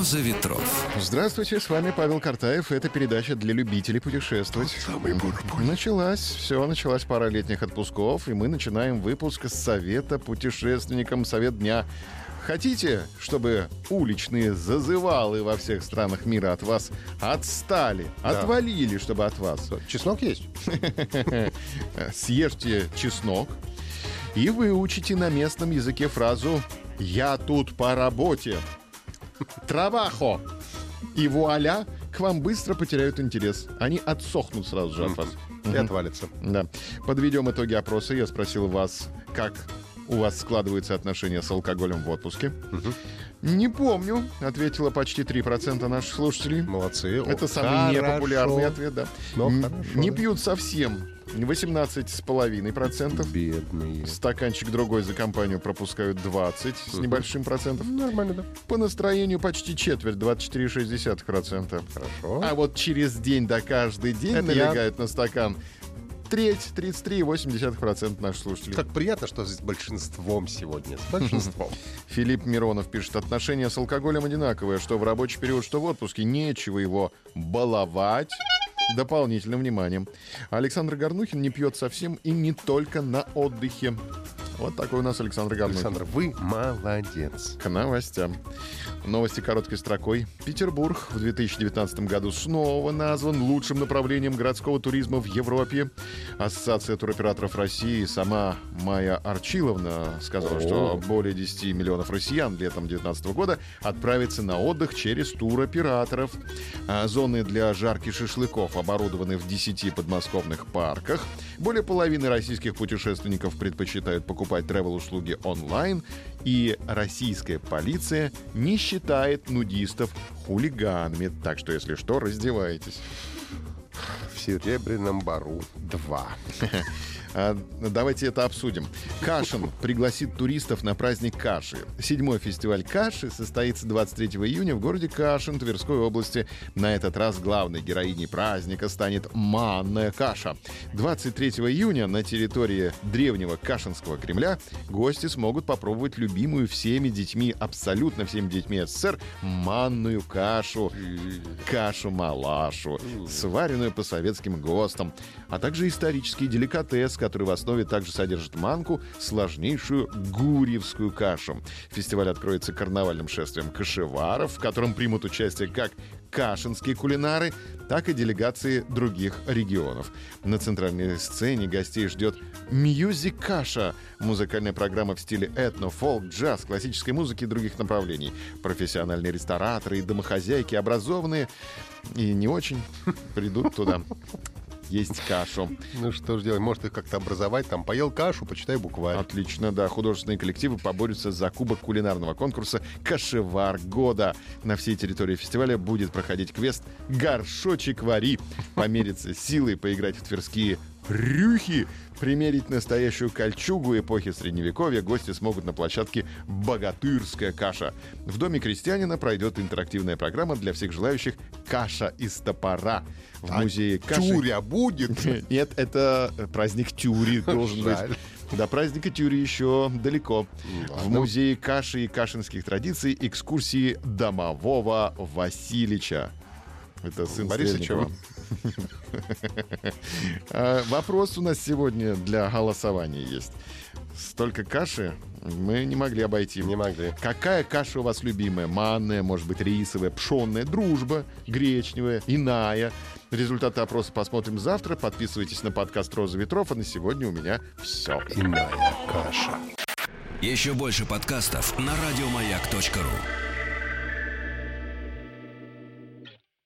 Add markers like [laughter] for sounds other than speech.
Роза ветров. Здравствуйте, с вами Павел Картаев. Это передача для любителей путешествовать. Самый бурбуль. Началась, все, началась пара летних отпусков, и мы начинаем выпуск с совета путешественникам «Совет дня». Хотите, чтобы уличные зазывалы во всех странах мира от вас отстали, отвалили, чтобы от вас? Чеснок есть? [laughs] Съешьте чеснок и выучите на местном языке фразу «Я тут по работе». Трабахо. И вуаля, к вам быстро потеряют интерес. Они отсохнут сразу же от вас. И отвалится. Да. Подведем итоги опроса. Я спросил вас, как у вас складываются отношения с алкоголем в отпуске. Не помню, ответила почти 3% наших слушателей. Молодцы. Это О, самый хорошо. непопулярный ответ, да. Ну, Н- хорошо, Не да. пьют совсем. 18,5%. Бедные. Стаканчик другой за компанию пропускают 20 с небольшим процентом. Нормально, да. По настроению почти четверть, 24,6%. Хорошо. А вот через день до каждый день Это я. налегают на стакан треть, 33,8% наших слушателей. Как приятно, что с большинством сегодня. С [laughs] большинством. Филипп Миронов пишет, отношения с алкоголем одинаковые, что в рабочий период, что в отпуске. Нечего его баловать дополнительным вниманием. Александр Горнухин не пьет совсем и не только на отдыхе. Вот такой у нас Александр Горнухин. Александр, вы молодец. К новостям. Новости короткой строкой. Петербург в 2019 году снова назван лучшим направлением городского туризма в Европе. Ассоциация туроператоров России, сама Майя Арчиловна сказала, О. что более 10 миллионов россиян летом 2019 года отправятся на отдых через туроператоров. А Зоны для жарки шашлыков оборудованы в 10 подмосковных парках. Более половины российских путешественников предпочитают покупать travel-услуги онлайн. И российская полиция не считает нудистов хулиганами. Так что, если что, раздевайтесь. В Серебряном бару 2. [laughs] А, Давайте это обсудим. Кашин пригласит туристов на праздник каши. Седьмой фестиваль каши состоится 23 июня в городе Кашин Тверской области. На этот раз главной героиней праздника станет манная каша. 23 июня на территории древнего Кашинского Кремля гости смогут попробовать любимую всеми детьми, абсолютно всеми детьми СССР, манную кашу, кашу-малашу, сваренную по советским ГОСТам, а также исторический деликатес, который в основе также содержит манку, сложнейшую гурьевскую кашу. Фестиваль откроется карнавальным шествием кашеваров, в котором примут участие как кашинские кулинары, так и делегации других регионов. На центральной сцене гостей ждет «Music Каша» — музыкальная программа в стиле этно, фолк, джаз, классической музыки и других направлений. Профессиональные рестораторы и домохозяйки, образованные и не очень, [laughs] придут туда есть кашу. Ну что ж делать, может их как-то образовать, там поел кашу, почитай букварь. Отлично, да. Художественные коллективы поборются за кубок кулинарного конкурса «Кашевар года». На всей территории фестиваля будет проходить квест «Горшочек вари». Помериться силой, поиграть в тверские рюхи, примерить настоящую кольчугу эпохи Средневековья гости смогут на площадке «Богатырская каша». В Доме крестьянина пройдет интерактивная программа для всех желающих «Каша из топора». В музее каши... Тюря будет? [laughs] Нет, это праздник Тюри [laughs] должен быть. До праздника Тюри еще далеко. В ладно. музее каши и кашинских традиций экскурсии домового Василича. Это сын. Стрельникова. А, Вопрос у нас сегодня для голосования есть. Столько каши мы не могли обойти. Не могли. Какая каша у вас любимая? Манная, может быть, рисовая, пшенная, дружба, гречневая, иная. Результаты опроса посмотрим завтра. Подписывайтесь на подкаст «Роза ветров». А на сегодня у меня все. Иная каша. Еще больше подкастов на радиомаяк.ру.